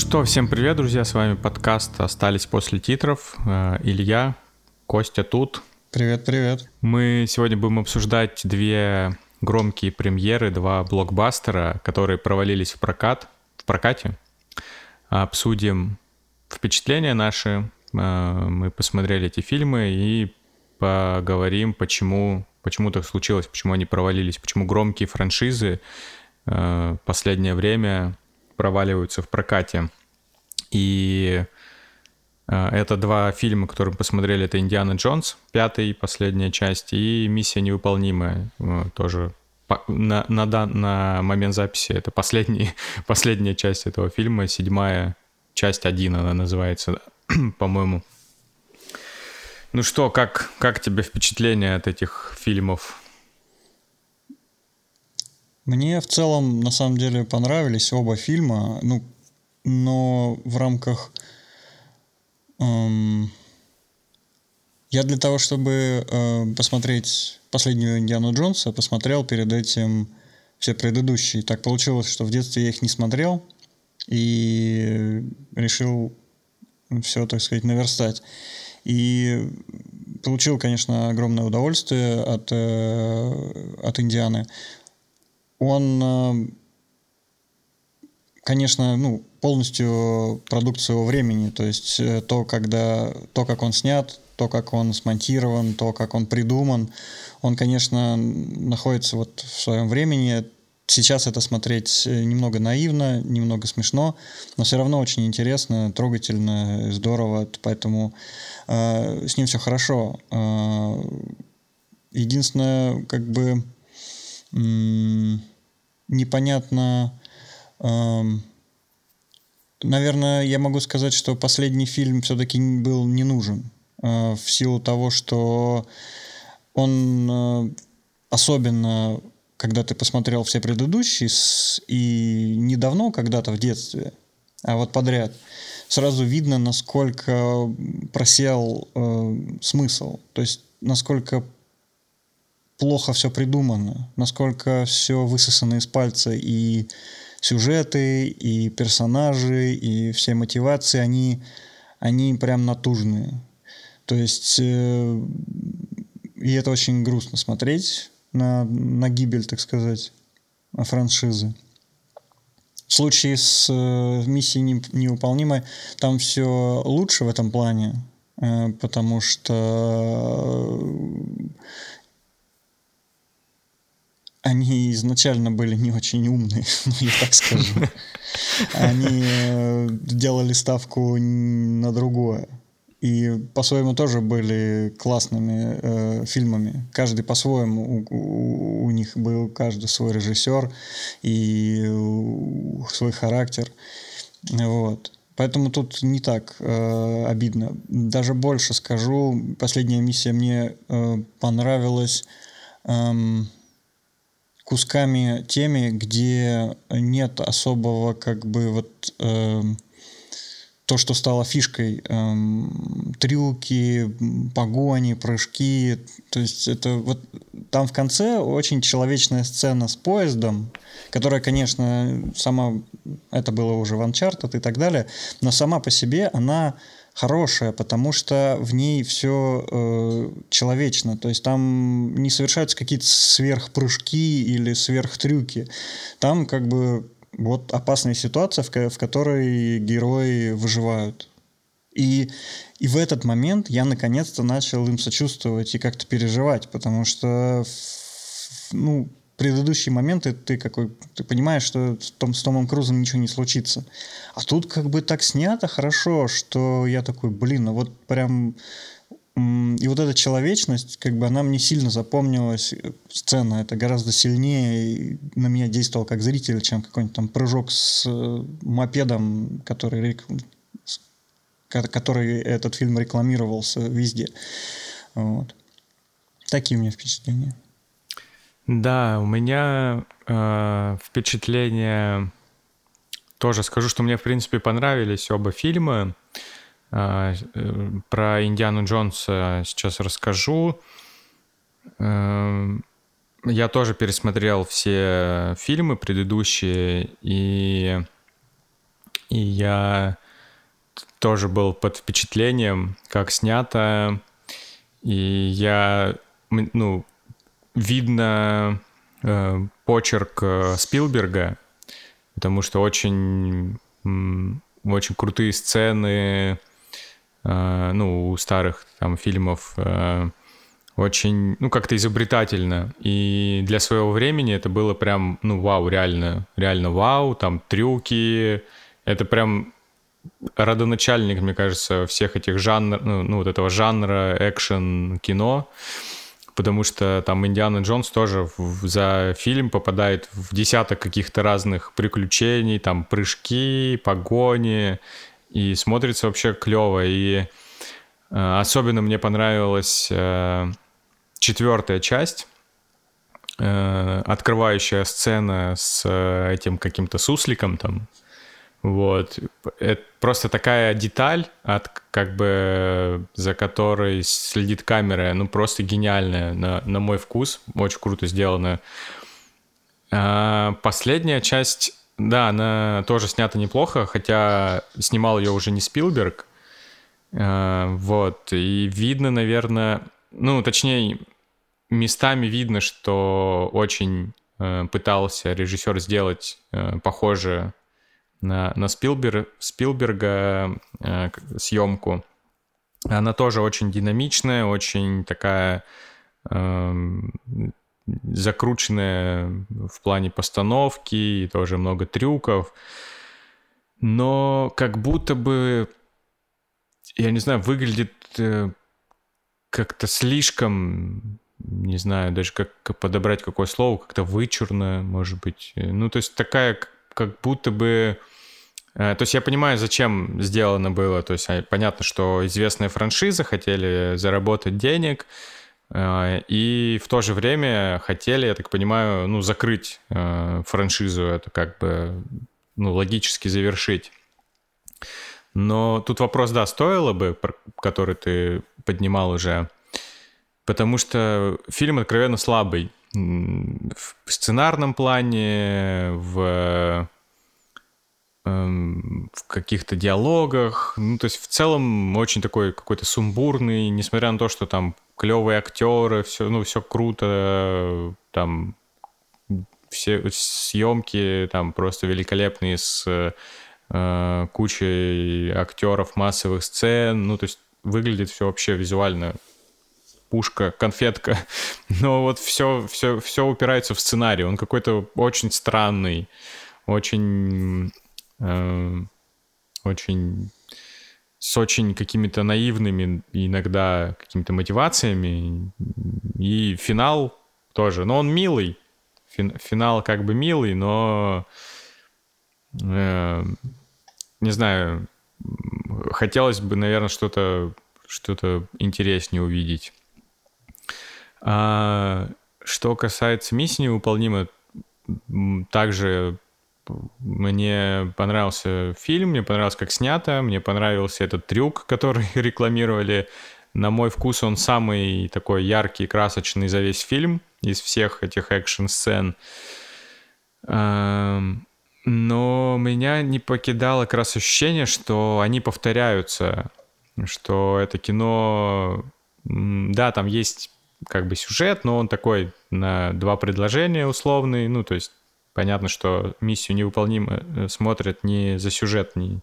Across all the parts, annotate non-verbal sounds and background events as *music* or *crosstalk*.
что, всем привет, друзья, с вами подкаст «Остались после титров». Э, Илья, Костя тут. Привет, привет. Мы сегодня будем обсуждать две громкие премьеры, два блокбастера, которые провалились в прокат, в прокате. Обсудим впечатления наши, э, мы посмотрели эти фильмы и поговорим, почему, почему так случилось, почему они провалились, почему громкие франшизы э, последнее время проваливаются в прокате. И э, это два фильма, которые мы посмотрели. Это «Индиана Джонс», пятая последняя часть, и «Миссия невыполнимая», э, тоже на, на, на момент записи это последний, *laughs* последняя часть этого фильма, седьмая часть один она называется, *clears throat* по-моему. Ну что, как, как тебе впечатление от этих фильмов? Мне в целом, на самом деле, понравились оба фильма, ну, но в рамках... Эм, я для того, чтобы э, посмотреть последнюю Индиану Джонса, посмотрел перед этим все предыдущие. Так получилось, что в детстве я их не смотрел и решил все, так сказать, наверстать. И получил, конечно, огромное удовольствие от, э, от Индианы он, э, конечно, ну, полностью продукт своего времени, то есть э, то, когда, то, как он снят, то, как он смонтирован, то, как он придуман, он, конечно, находится вот в своем времени. Сейчас это смотреть э, немного наивно, немного смешно, но все равно очень интересно, трогательно, здорово, поэтому э, с ним все хорошо. Э, единственное, как бы непонятно... Эм, наверное, я могу сказать, что последний фильм все-таки был не нужен. Э, в силу того, что он э, особенно, когда ты посмотрел все предыдущие, и недавно, когда-то в детстве, а вот подряд, сразу видно, насколько просел э, смысл. То есть, насколько плохо все придумано, насколько все высосано из пальца, и сюжеты, и персонажи, и все мотивации, они, они прям натужные. То есть, э, и это очень грустно смотреть на, на гибель, так сказать, франшизы. В случае с э, миссией невыполнимой там все лучше в этом плане, э, потому что они изначально были не очень умные, *laughs* ну, я так скажу. Они э, делали ставку на другое. И по-своему тоже были классными э, фильмами. Каждый по-своему. У, у, у них был каждый свой режиссер и у, свой характер. Вот. Поэтому тут не так э, обидно. Даже больше скажу, последняя миссия мне э, понравилась. Эм, кусками теми, где нет особого как бы вот э, то, что стало фишкой, э, трюки, погони, прыжки, то есть это вот там в конце очень человечная сцена с поездом, которая, конечно, сама, это было уже в Uncharted и так далее, но сама по себе она хорошая, потому что в ней все э, человечно. То есть там не совершаются какие-то сверхпрыжки или сверхтрюки. Там как бы вот опасная ситуация, в, в которой герои выживают. И, и в этот момент я наконец-то начал им сочувствовать и как-то переживать, потому что ну, предыдущие моменты ты какой ты понимаешь, что Том, с Томом Крузом ничего не случится. А тут как бы так снято хорошо, что я такой, блин, ну вот прям... И вот эта человечность, как бы она мне сильно запомнилась, э, сцена, это гораздо сильнее на меня действовал как зритель, чем какой-нибудь там прыжок с э, мопедом, который, который этот фильм рекламировался везде. Вот. Такие у меня впечатления. Да, у меня э, впечатление тоже скажу, что мне в принципе понравились оба фильма. Э, э, про Индиану Джонса сейчас расскажу. Э, я тоже пересмотрел все фильмы предыдущие, и И я тоже был под впечатлением, как снято. И я, ну, видно э, почерк э, Спилберга, потому что очень, очень крутые сцены, э, ну, у старых там фильмов э, очень, ну, как-то изобретательно. И для своего времени это было прям, ну, вау, реально, реально вау, там трюки. Это прям родоначальник, мне кажется, всех этих жанр, ну, ну вот этого жанра экшен-кино, потому что там Индиана Джонс тоже в, за фильм попадает в десяток каких-то разных приключений, там прыжки, погони, и смотрится вообще клево. И э, особенно мне понравилась э, четвертая часть, э, открывающая сцена с э, этим каким-то сусликом там, вот. Это просто такая деталь, от, как бы, за которой следит камера, ну, просто гениальная, на, на мой вкус, очень круто сделана. А последняя часть, да, она тоже снята неплохо, хотя снимал ее уже не Спилберг, а, вот, и видно, наверное, ну, точнее, местами видно, что очень э, пытался режиссер сделать э, похоже на, на Спилбер, Спилберга э, съемку. Она тоже очень динамичная, очень такая э, закрученная в плане постановки, и тоже много трюков. Но как будто бы, я не знаю, выглядит э, как-то слишком не знаю даже как подобрать какое слово, как-то вычурно, может быть. Ну, то есть такая как будто бы Э, то есть я понимаю, зачем сделано было. То есть а, понятно, что известные франшизы хотели заработать денег, э, и в то же время хотели, я так понимаю, ну, закрыть э, франшизу, это как бы ну, логически завершить. Но тут вопрос, да, стоило бы, который ты поднимал уже, потому что фильм откровенно слабый в сценарном плане, в Эм, в каких-то диалогах. Ну, то есть в целом очень такой какой-то сумбурный, несмотря на то, что там клевые актеры, все, ну, все круто, там все съемки там просто великолепные с э, кучей актеров, массовых сцен. Ну, то есть выглядит все вообще визуально пушка, конфетка. *laughs* Но вот все, все, все упирается в сценарий. Он какой-то очень странный, очень Эм, очень с очень какими-то наивными иногда какими-то мотивациями. И финал тоже. Но он милый. финал как бы милый, но э, не знаю, хотелось бы, наверное, что-то что-то интереснее увидеть. А, что касается миссии невыполнимой, также мне понравился фильм, мне понравилось, как снято, мне понравился этот трюк, *laughs* который рекламировали. На мой вкус он самый такой яркий, красочный за весь фильм из всех этих экшн-сцен. Но меня не покидало как раз ощущение, что они повторяются, что это кино... Да, там есть как бы сюжет, но он такой на два предложения условный, ну, то есть Понятно, что миссию невыполнимо э, смотрят не за сюжет, не,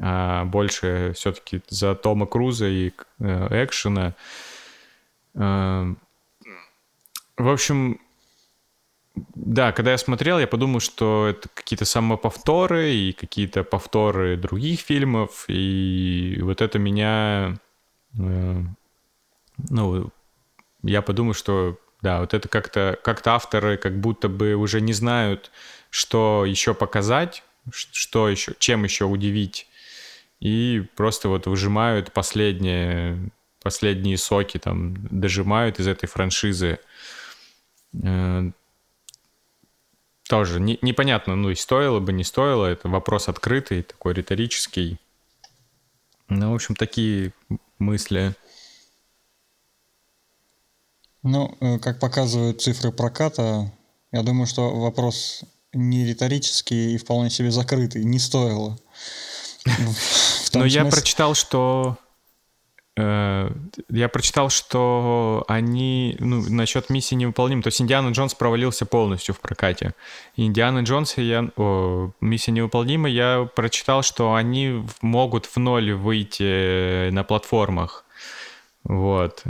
а больше все-таки за Тома Круза и э, экшена. Э, в общем, да, когда я смотрел, я подумал, что это какие-то самоповторы и какие-то повторы других фильмов, и вот это меня, э, ну, я подумал, что да, вот это как-то как авторы как будто бы уже не знают, что еще показать, что еще, чем еще удивить. И просто вот выжимают последние, последние соки, там, дожимают из этой франшизы. Э, тоже не, непонятно, ну и стоило бы, не стоило. Это вопрос открытый, такой риторический. Ну, в общем, такие мысли. Ну, э, как показывают цифры проката, я думаю, что вопрос не риторический и вполне себе закрытый. Не стоило. Но я прочитал, что Э, я прочитал, что они, ну, насчет миссии невыполнимы. То есть Индиана Джонс провалился полностью в прокате. Индиана Джонс и я, о, миссия невыполнима, я прочитал, что они могут в ноль выйти на платформах. Вот.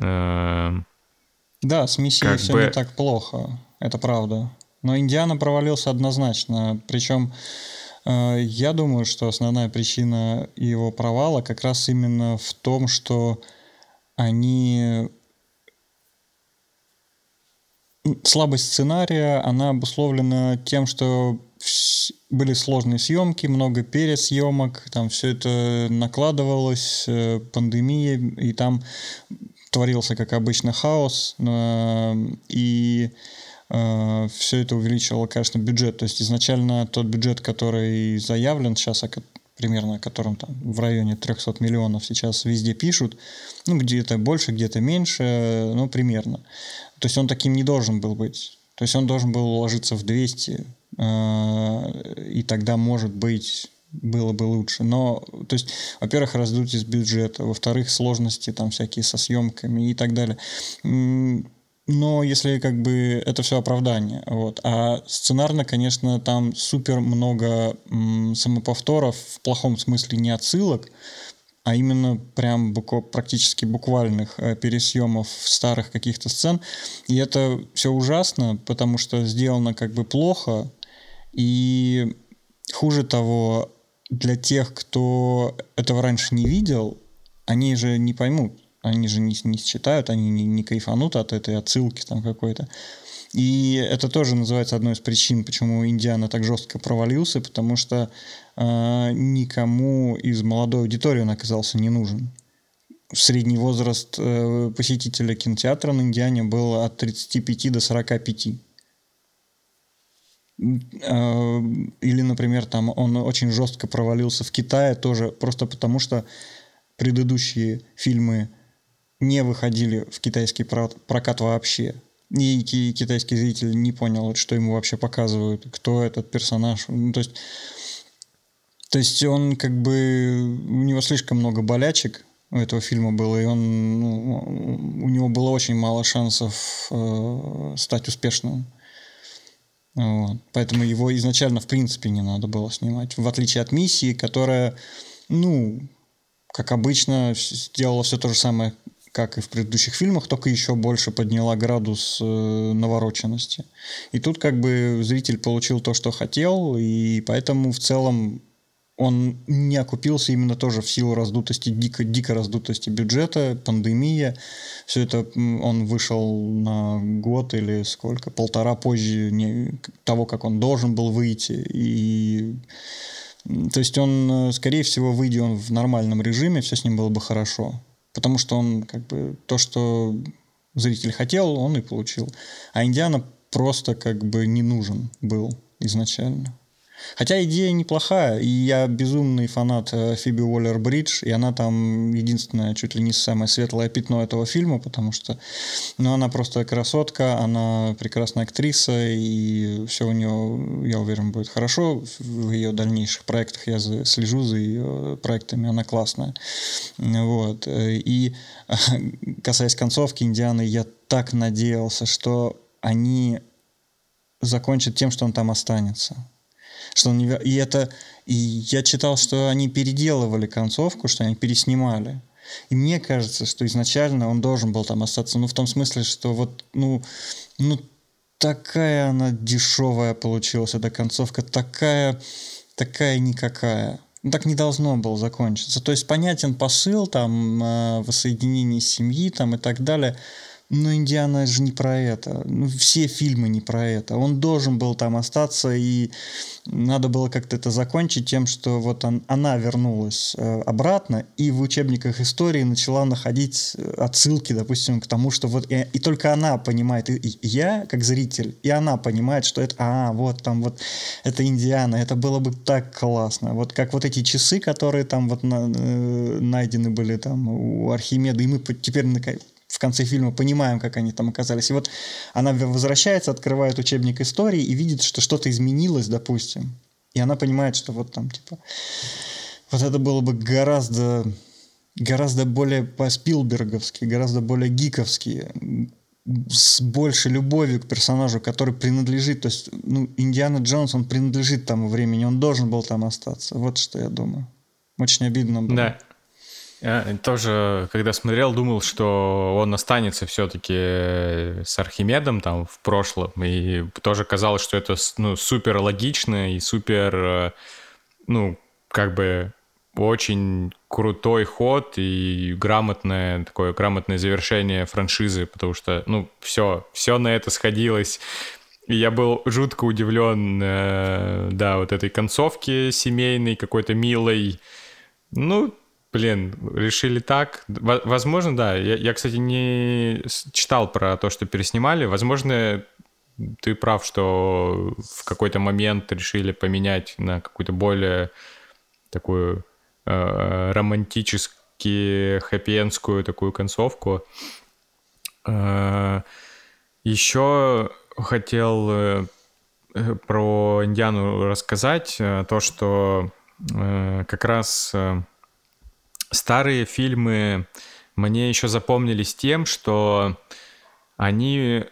Да, с миссией все бы... не так плохо, это правда. Но Индиана провалился однозначно. Причем Э, я думаю, что основная причина его провала как раз именно в том, что они слабость сценария, она обусловлена тем, что были сложные съемки, много пересъемок, там все это накладывалось, э, пандемия, и там творился, как обычно, хаос. Э, и Э, все это увеличивало, конечно, бюджет. То есть изначально тот бюджет, который заявлен сейчас, примерно о котором там в районе 300 миллионов сейчас везде пишут, ну, где-то больше, где-то меньше, ну, примерно. То есть он таким не должен был быть. То есть он должен был уложиться в 200, э, и тогда, может быть, было бы лучше. Но, то есть, во-первых, раздутие бюджета, во-вторых, сложности там всякие со съемками и так далее но если как бы это все оправдание. Вот. А сценарно, конечно, там супер много м, самоповторов, в плохом смысле не отсылок, а именно прям буко, практически буквальных э, пересъемов старых каких-то сцен. И это все ужасно, потому что сделано как бы плохо. И хуже того, для тех, кто этого раньше не видел, они же не поймут они же не, не считают, они не, не кайфанут от этой отсылки там какой-то. И это тоже называется одной из причин, почему Индиана так жестко провалился, потому что э, никому из молодой аудитории он оказался не нужен. Средний возраст э, посетителя кинотеатра на Индиане был от 35 до 45. Или, например, там он очень жестко провалился в Китае тоже просто потому, что предыдущие фильмы не выходили в китайский прокат вообще. И китайский зритель не понял, что ему вообще показывают, кто этот персонаж. Ну, то есть, то есть он как бы... У него слишком много болячек у этого фильма было, и он, ну, у него было очень мало шансов э, стать успешным. Вот. Поэтому его изначально, в принципе, не надо было снимать. В отличие от миссии, которая, ну, как обычно, сделала все то же самое, как и в предыдущих фильмах, только еще больше подняла градус э, навороченности. И тут как бы зритель получил то, что хотел, и поэтому в целом он не окупился именно тоже в силу раздутости, дико, дико раздутости бюджета, пандемия. Все это он вышел на год или сколько, полтора позже не, того, как он должен был выйти. И то есть он, э, скорее всего, выйдя он в нормальном режиме, все с ним было бы хорошо. Потому что он как бы то, что зритель хотел, он и получил. А Индиана просто как бы не нужен был изначально. Хотя идея неплохая, и я безумный фанат э, Фиби Уоллер-Бридж, и она там единственное, чуть ли не самое светлое пятно этого фильма, потому что ну, она просто красотка, она прекрасная актриса, и все у нее, я уверен, будет хорошо в ее дальнейших проектах. Я слежу за ее проектами, она классная. Вот. И *laughs* касаясь концовки Индианы, я так надеялся, что они закончат тем, что он там останется что он. И это... И я читал, что они переделывали концовку, что они переснимали. И мне кажется, что изначально он должен был там остаться. Ну, в том смысле, что вот, ну, ну такая она дешевая получилась, эта концовка, такая, такая никакая. Ну, так не должно было закончиться. То есть понятен посыл там э, воссоединение семьи там и так далее – но Индиана же не про это. Ну, все фильмы не про это. Он должен был там остаться, и надо было как-то это закончить тем, что вот он, она вернулась э, обратно, и в учебниках истории начала находить э, отсылки, допустим, к тому, что вот... И, и только она понимает, и, и я, как зритель, и она понимает, что это... А, вот там вот... Это Индиана. Это было бы так классно. Вот как вот эти часы, которые там вот на, э, найдены были там у Архимеда, и мы теперь конце фильма понимаем, как они там оказались. И вот она возвращается, открывает учебник истории и видит, что что-то изменилось, допустим. И она понимает, что вот там, типа, вот это было бы гораздо, гораздо более по-спилберговски, гораздо более гиковски, с большей любовью к персонажу, который принадлежит, то есть, ну, Индиана Джонс, он принадлежит тому времени, он должен был там остаться. Вот что я думаю. Очень обидно было. Да. Я тоже, когда смотрел, думал, что он останется все-таки с Архимедом там в прошлом, и тоже казалось, что это ну, супер логично и супер, э, ну, как бы очень крутой ход и грамотное такое грамотное завершение франшизы, потому что, ну, все, все на это сходилось. И я был жутко удивлен, э, да, вот этой концовки семейной, какой-то милой. Ну, блин, решили так. Возможно, да. Я, я, кстати, не читал про то, что переснимали. Возможно, ты прав, что в какой-то момент решили поменять на какую-то более такую э, романтически хэппи такую концовку. Э, еще хотел э, про Индиану рассказать, э, то, что э, как раз э, старые фильмы мне еще запомнились тем, что они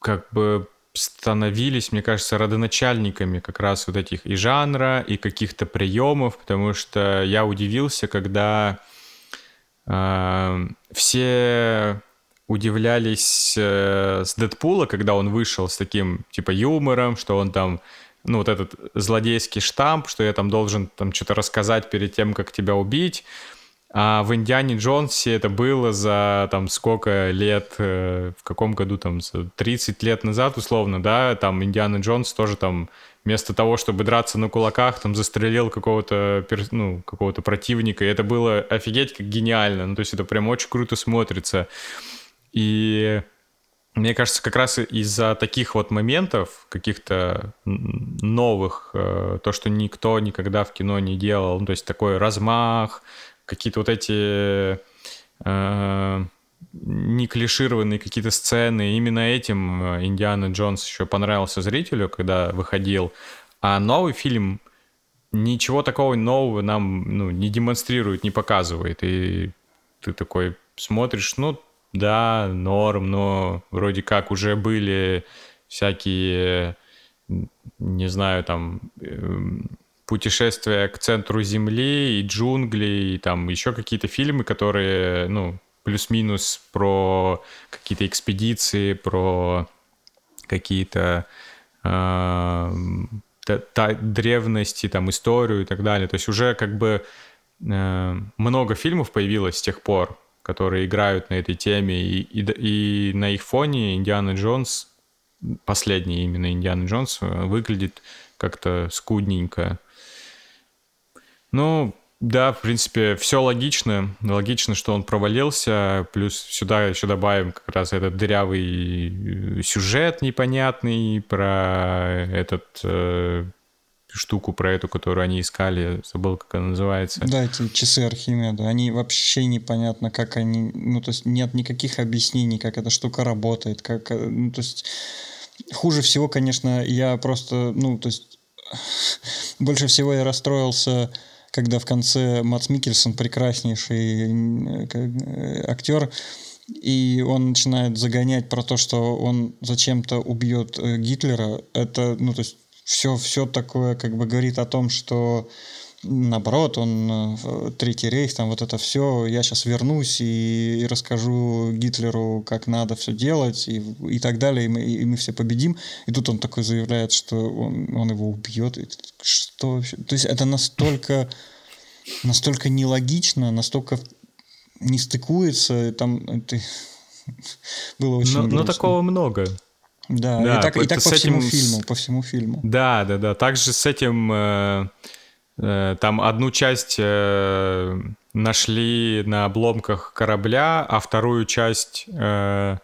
как бы становились, мне кажется, родоначальниками как раз вот этих и жанра, и каких-то приемов, потому что я удивился, когда э, все удивлялись э, с Дэдпула, когда он вышел с таким типа юмором, что он там ну, вот этот злодейский штамп, что я там должен там что-то рассказать перед тем, как тебя убить. А в Индиане Джонсе это было за там сколько лет, э, в каком году там, 30 лет назад условно, да, там Индиана Джонс тоже там вместо того, чтобы драться на кулаках, там застрелил какого-то, ну, какого-то противника, и это было офигеть как гениально, ну, то есть это прям очень круто смотрится. И мне кажется, как раз из-за таких вот моментов, каких-то новых, э, то, что никто никогда в кино не делал, ну, то есть такой размах, какие-то вот эти э, не клишированные какие-то сцены. Именно этим э, Индиана Джонс еще понравился зрителю, когда выходил. А новый фильм ничего такого нового нам ну, не демонстрирует, не показывает. И ты такой смотришь, ну да, норм, но вроде как уже были всякие, не знаю, там эм, путешествие к центру Земли и джунгли, и там еще какие-то фильмы, которые, ну, плюс-минус про какие-то экспедиции, про какие-то э, древности, там, историю и так далее. То есть уже как бы э, много фильмов появилось с тех пор, которые играют на этой теме, и, и, и на их фоне Индиана Джонс, последний именно Индиана Джонс, э, выглядит как-то скудненько. Ну, да, в принципе, все логично. Логично, что он провалился. Плюс сюда еще добавим как раз этот дырявый э, сюжет непонятный про этот э, штуку, про эту, которую они искали. Забыл, как она называется. Да, эти часы Архимеда. Они вообще непонятно, как они... Ну, то есть нет никаких объяснений, как эта штука работает. Как... Э, ну, то есть хуже всего, конечно, я просто... Ну, то есть *laughs* больше всего я расстроился когда в конце Мац Микельсон, прекраснейший э, актер, и он начинает загонять про то, что он зачем-то убьет э, Гитлера, это, ну, то есть все, все такое как бы говорит о том, что наоборот, он Третий рейх, там вот это все, я сейчас вернусь и, и расскажу Гитлеру, как надо все делать и, и так далее, и мы, и мы все победим. И тут он такой заявляет, что он, он его убьет. И, что вообще? То есть это настолько, настолько нелогично, настолько не стыкуется, там это *laughs* было очень но, но такого много. Да, да и так, и так по всему этим... фильму, по всему фильму. Да, да, да. Также с этим э, э, там одну часть э, нашли на обломках корабля, а вторую часть э,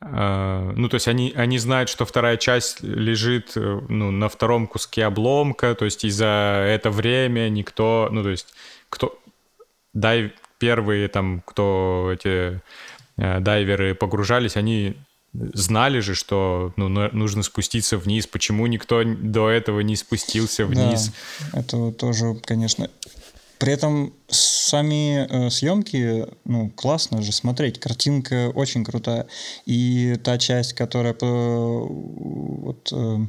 ну, то есть они, они знают, что вторая часть лежит э, ну, на втором куске обломка, то есть и за это время никто, ну, то есть кто, дай первые там, кто эти э, дайверы погружались, они знали же, что ну, нужно спуститься вниз. Почему никто до этого не спустился вниз? Да, это тоже, конечно. При этом сами э, съемки, ну, классно же смотреть. Картинка очень крутая. И та часть, которая по, вот, э, э,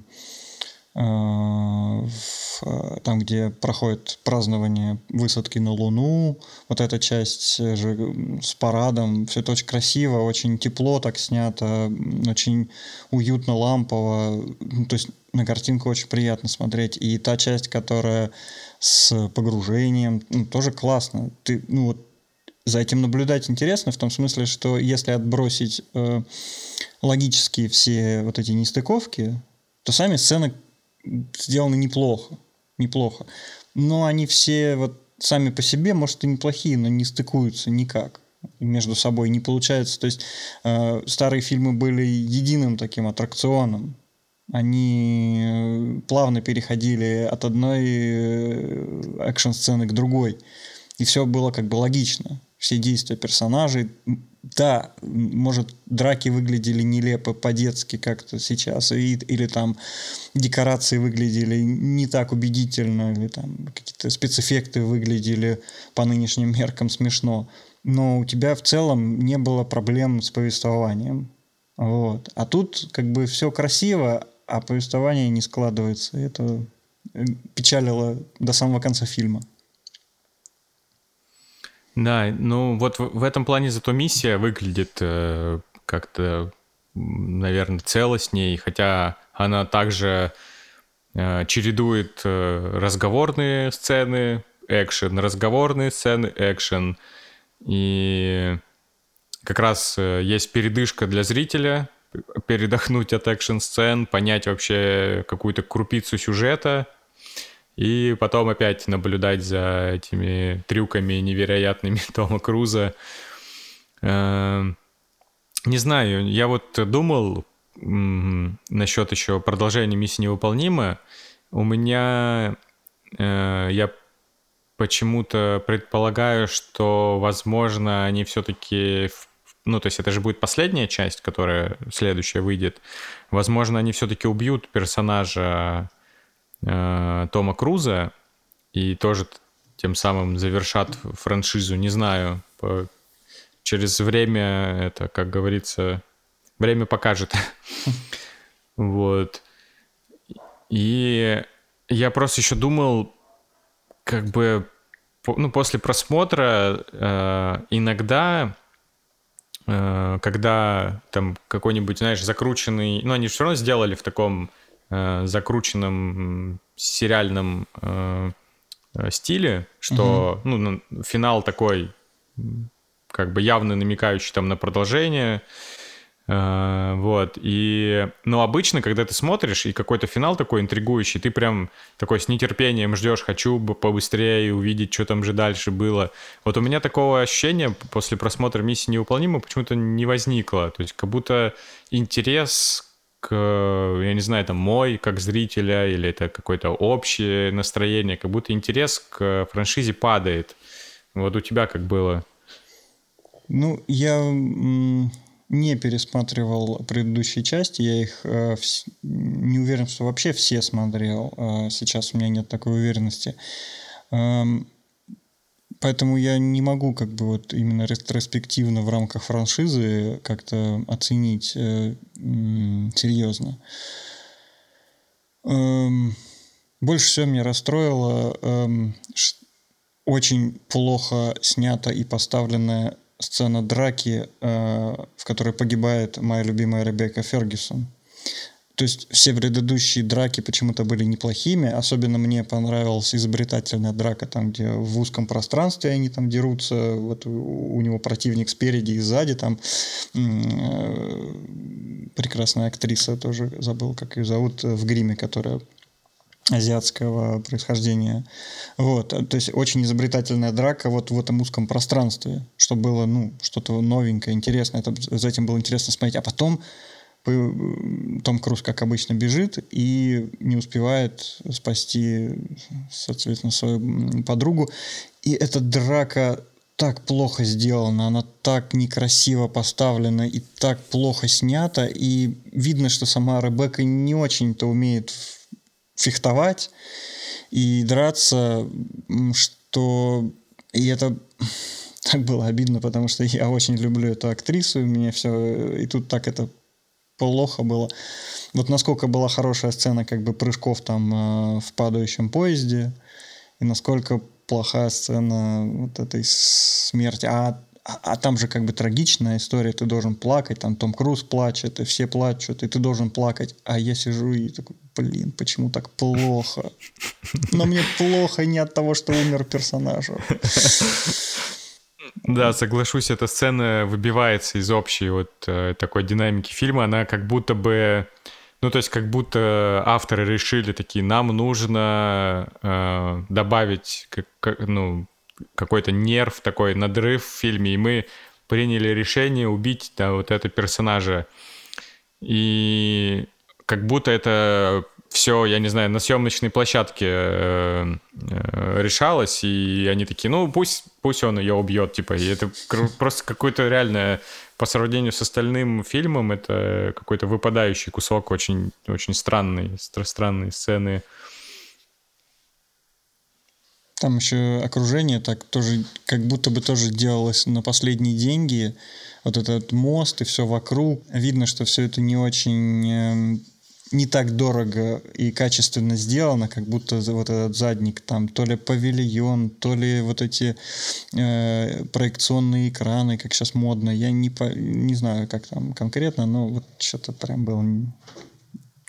там, где проходит празднование высадки на Луну, вот эта часть же с парадом, все это очень красиво, очень тепло так снято, очень уютно, лампово, ну, то есть на картинку очень приятно смотреть. И та часть, которая с погружением, ну, тоже классно. Ты, ну вот, за этим наблюдать интересно в том смысле, что если отбросить э, логические все вот эти нестыковки, то сами сцены сделаны неплохо неплохо. Но они все вот сами по себе, может, и неплохие, но не стыкуются никак между собой не получается. То есть э, старые фильмы были единым таким аттракционом. Они э, плавно переходили от одной э, экшн-сцены к другой. И все было как бы логично. Все действия персонажей да, может, драки выглядели нелепо по-детски как-то сейчас, и, или там декорации выглядели не так убедительно, или там какие-то спецэффекты выглядели по нынешним меркам смешно. Но у тебя в целом не было проблем с повествованием. Вот. А тут как бы все красиво, а повествование не складывается. Это э, печалило до самого конца фильма. Да, ну вот в, в этом плане зато миссия выглядит э, как-то, наверное, целостней, хотя она также э, чередует э, разговорные сцены, экшен, разговорные сцены, экшен. И как раз э, есть передышка для зрителя, передохнуть от экшен-сцен, понять вообще какую-то крупицу сюжета — и потом опять наблюдать за этими трюками невероятными *laughs* Тома Круза. Эм, не знаю, я вот думал насчет еще продолжения миссии невыполнима. У меня э, я почему-то предполагаю, что, возможно, они все-таки ну, то есть это же будет последняя часть, которая следующая выйдет. Возможно, они все-таки убьют персонажа э, Тома Круза и тоже тем самым завершат франшизу, не знаю, по... через время это, как говорится, время покажет. *laughs* Вот. И я просто еще думал, как бы, ну, после просмотра э, иногда, э, когда там какой-нибудь, знаешь, закрученный, ну, они все равно сделали в таком э, закрученном сериальном э, э, стиле, что угу. ну, финал такой как бы явно намекающий там на продолжение. Uh, вот, и, ну, обычно, когда ты смотришь, и какой-то финал такой интригующий, ты прям такой с нетерпением ждешь, хочу бы побыстрее увидеть, что там же дальше было. Вот у меня такого ощущения после просмотра «Миссии невыполнима» почему-то не возникло. То есть как будто интерес к, я не знаю, там мой как зрителя или это какое-то общее настроение, как будто интерес к франшизе падает. Вот у тебя как было? Ну, я не пересматривал предыдущие части, я их э, не уверен, что вообще все смотрел. Э, сейчас у меня нет такой уверенности. Эм, Поэтому я не могу как бы вот именно ретроспективно в рамках франшизы как-то оценить э, серьезно. Эм, больше всего меня расстроило эм, очень плохо снята и поставленная сцена драки, э, в которой погибает моя любимая Ребекка Фергюсон. То есть все предыдущие драки почему-то были неплохими. Особенно мне понравилась изобретательная драка, там, где в узком пространстве они там дерутся. Вот у него противник спереди и сзади. Там э, прекрасная актриса, тоже забыл, как ее зовут, в гриме, которая азиатского происхождения. Вот, то есть очень изобретательная драка вот в этом узком пространстве, что было, ну, что-то новенькое, интересное, это, за этим было интересно смотреть. А потом том Круз, как обычно, бежит и не успевает спасти, соответственно, свою подругу. И эта драка так плохо сделана, она так некрасиво поставлена и так плохо снята, и видно, что сама Ребекка не очень-то умеет фехтовать и драться, что... И это *laughs* так было обидно, потому что я очень люблю эту актрису, и мне все... И тут так это плохо было. Вот насколько была хорошая сцена как бы прыжков там э, в падающем поезде, и насколько плохая сцена вот этой смерти. А, а, а там же как бы трагичная история, ты должен плакать, там Том Круз плачет, и все плачут, и ты должен плакать. А я сижу и такой, блин, почему так плохо? Но мне плохо не от того, что умер персонаж. *laughs* Да, соглашусь, эта сцена выбивается из общей вот э, такой динамики фильма. Она как будто бы ну, то есть как будто авторы решили такие, нам нужно э, добавить как, как, ну, какой-то нерв, такой надрыв в фильме, и мы приняли решение убить да, вот этого персонажа. И как будто это все, я не знаю, на съемочной площадке э, э, решалось, и они такие, ну пусть, пусть он ее убьет, типа, и это просто какое-то реальное по сравнению с остальным фильмом это какой-то выпадающий кусок, очень, очень странный, странные сцены. Там еще окружение так тоже, как будто бы тоже делалось на последние деньги. Вот этот мост и все вокруг. Видно, что все это не очень эм, не так дорого и качественно сделано, как будто вот этот задник там то ли павильон, то ли вот эти э, проекционные экраны, как сейчас модно. Я не, по, не знаю, как там конкретно, но вот что-то прям было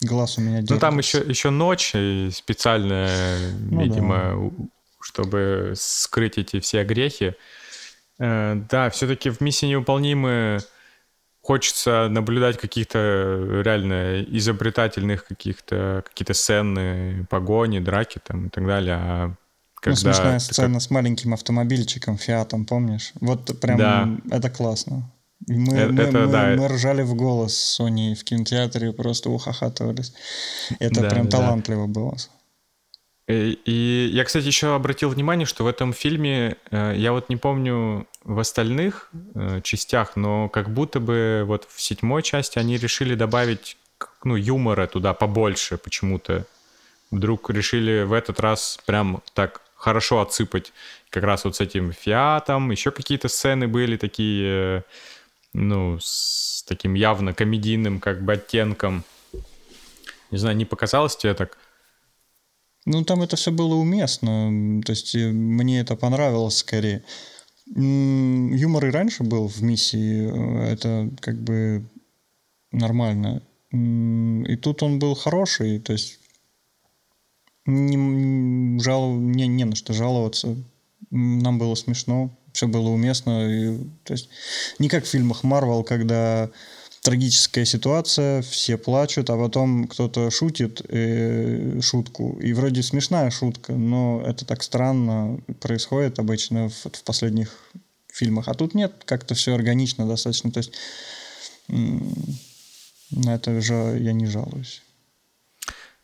глаз у меня дергался. Ну там еще, еще ночь специальная, ну, видимо, да. чтобы скрыть эти все грехи. Э, да, все-таки в «Миссии невыполнимые» хочется наблюдать каких-то э, реально изобретательных каких-то какие-то сцены, погони, драки там и так далее. А ну, когда ну, смешная сцена как... с маленьким автомобильчиком, Фиатом, помнишь? Вот прям да. это классно. мы, это, мы, это, мы, да. мы ржали в голос с Соней в кинотеатре, просто ухахатывались. Это да, прям талантливо да. было. Э, и я, кстати, еще обратил внимание, что в этом фильме, э, я вот не помню в остальных э, частях, но как будто бы вот в седьмой части они решили добавить ну, юмора туда побольше почему-то. Вдруг решили в этот раз прям так хорошо отсыпать как раз вот с этим фиатом. Еще какие-то сцены были такие, ну, с таким явно комедийным как бы оттенком. Не знаю, не показалось тебе так? Ну, там это все было уместно. То есть э, мне это понравилось скорее. Юмор и раньше был в миссии. Э, это как бы нормально. И тут он был хороший. То есть не, жал, не, не на что жаловаться. Нам было смешно, все было уместно. И, то есть не как в фильмах Марвел, когда трагическая ситуация, все плачут, а потом кто-то шутит э, шутку. И вроде смешная шутка, но это так странно происходит обычно в, в последних фильмах. А тут нет, как-то все органично достаточно. То есть на это же я не жалуюсь.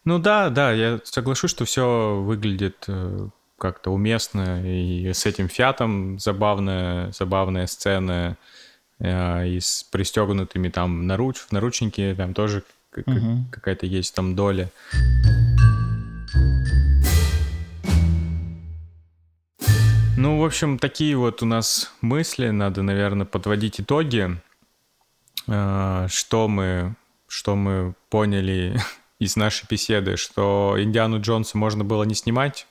Ну да, да, я соглашусь, что все выглядит э, как-то уместно, и с этим фиатом забавная, забавная сцена, и с пристегнутыми там наруч, в наручники, там тоже угу. какая-то есть там доля. Ну, в общем, такие вот у нас мысли. Надо, наверное, подводить итоги. Э, что мы, что мы поняли *laughs* из нашей беседы, что Индиану Джонса можно было не снимать.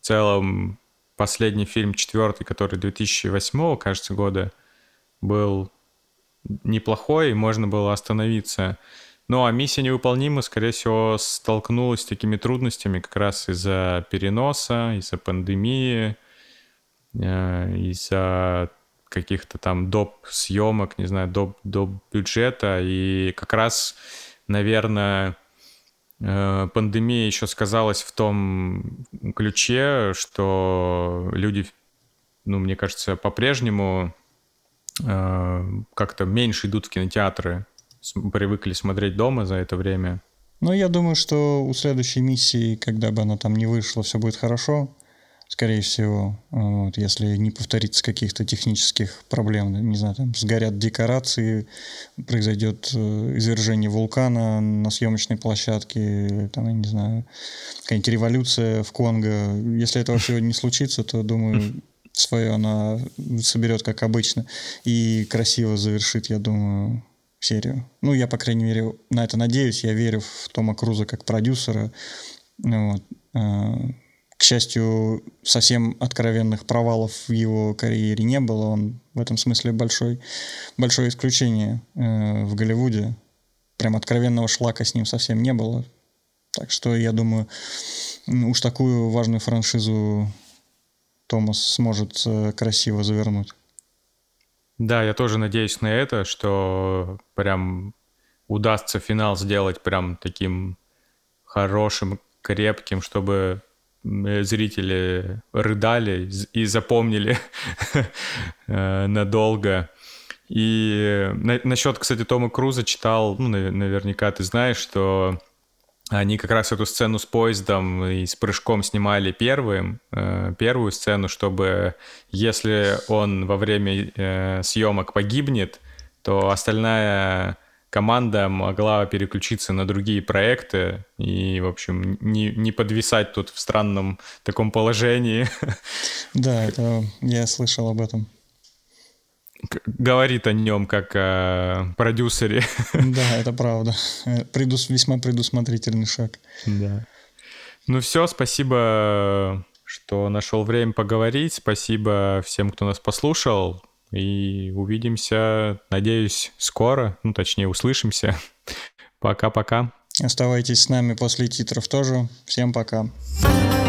В целом, последний фильм, четвертый, который 2008, кажется, года, был неплохой, и можно было остановиться. Ну а миссия невыполнима, скорее всего, столкнулась с такими трудностями как раз из-за переноса, из-за пандемии, э, из-за каких-то там доп. съемок, не знаю, доп. доп. бюджета. И как раз, наверное, э, пандемия еще сказалась в том ключе, что люди, ну, мне кажется, по-прежнему как-то меньше идут в кинотеатры, привыкли смотреть дома за это время. Ну, я думаю, что у следующей миссии, когда бы она там не вышла, все будет хорошо. скорее всего, вот, если не повторится каких-то технических проблем, не знаю, там сгорят декорации, произойдет э, извержение вулкана на съемочной площадке, там, я не знаю, какая-нибудь революция в Конго. Если этого всего не случится, то, думаю, *laughs* свое она соберет, как обычно, и красиво завершит, я думаю, серию. Ну, я, по крайней мере, на это надеюсь. Я верю в Тома Круза как продюсера. Вот. Э, к счастью, совсем откровенных провалов в его карьере не было. Он в этом смысле большой, большое исключение э, в Голливуде. Прям откровенного шлака с ним совсем не было. Так что я думаю, уж такую важную франшизу Томас сможет э, красиво завернуть. Да, я тоже надеюсь на это, что прям удастся финал сделать прям таким хорошим, крепким, чтобы зрители рыдали и запомнили *laughs* э, надолго. И на, насчет, кстати, Тома Круза читал, ну, наверняка ты знаешь, что они как раз эту сцену с поездом и с прыжком снимали первым, э, первую сцену, чтобы если он во время э, съемок погибнет, то остальная команда могла переключиться на другие проекты и, в общем, не, не подвисать тут в странном таком положении. Да, это я слышал об этом. Говорит о нем как о продюсере. Да, это правда. Предус, весьма предусмотрительный шаг. Да. Ну все, спасибо, что нашел время поговорить. Спасибо всем, кто нас послушал. И увидимся, надеюсь, скоро. Ну, точнее, услышимся. Пока-пока. Оставайтесь с нами после титров тоже. Всем пока. Пока.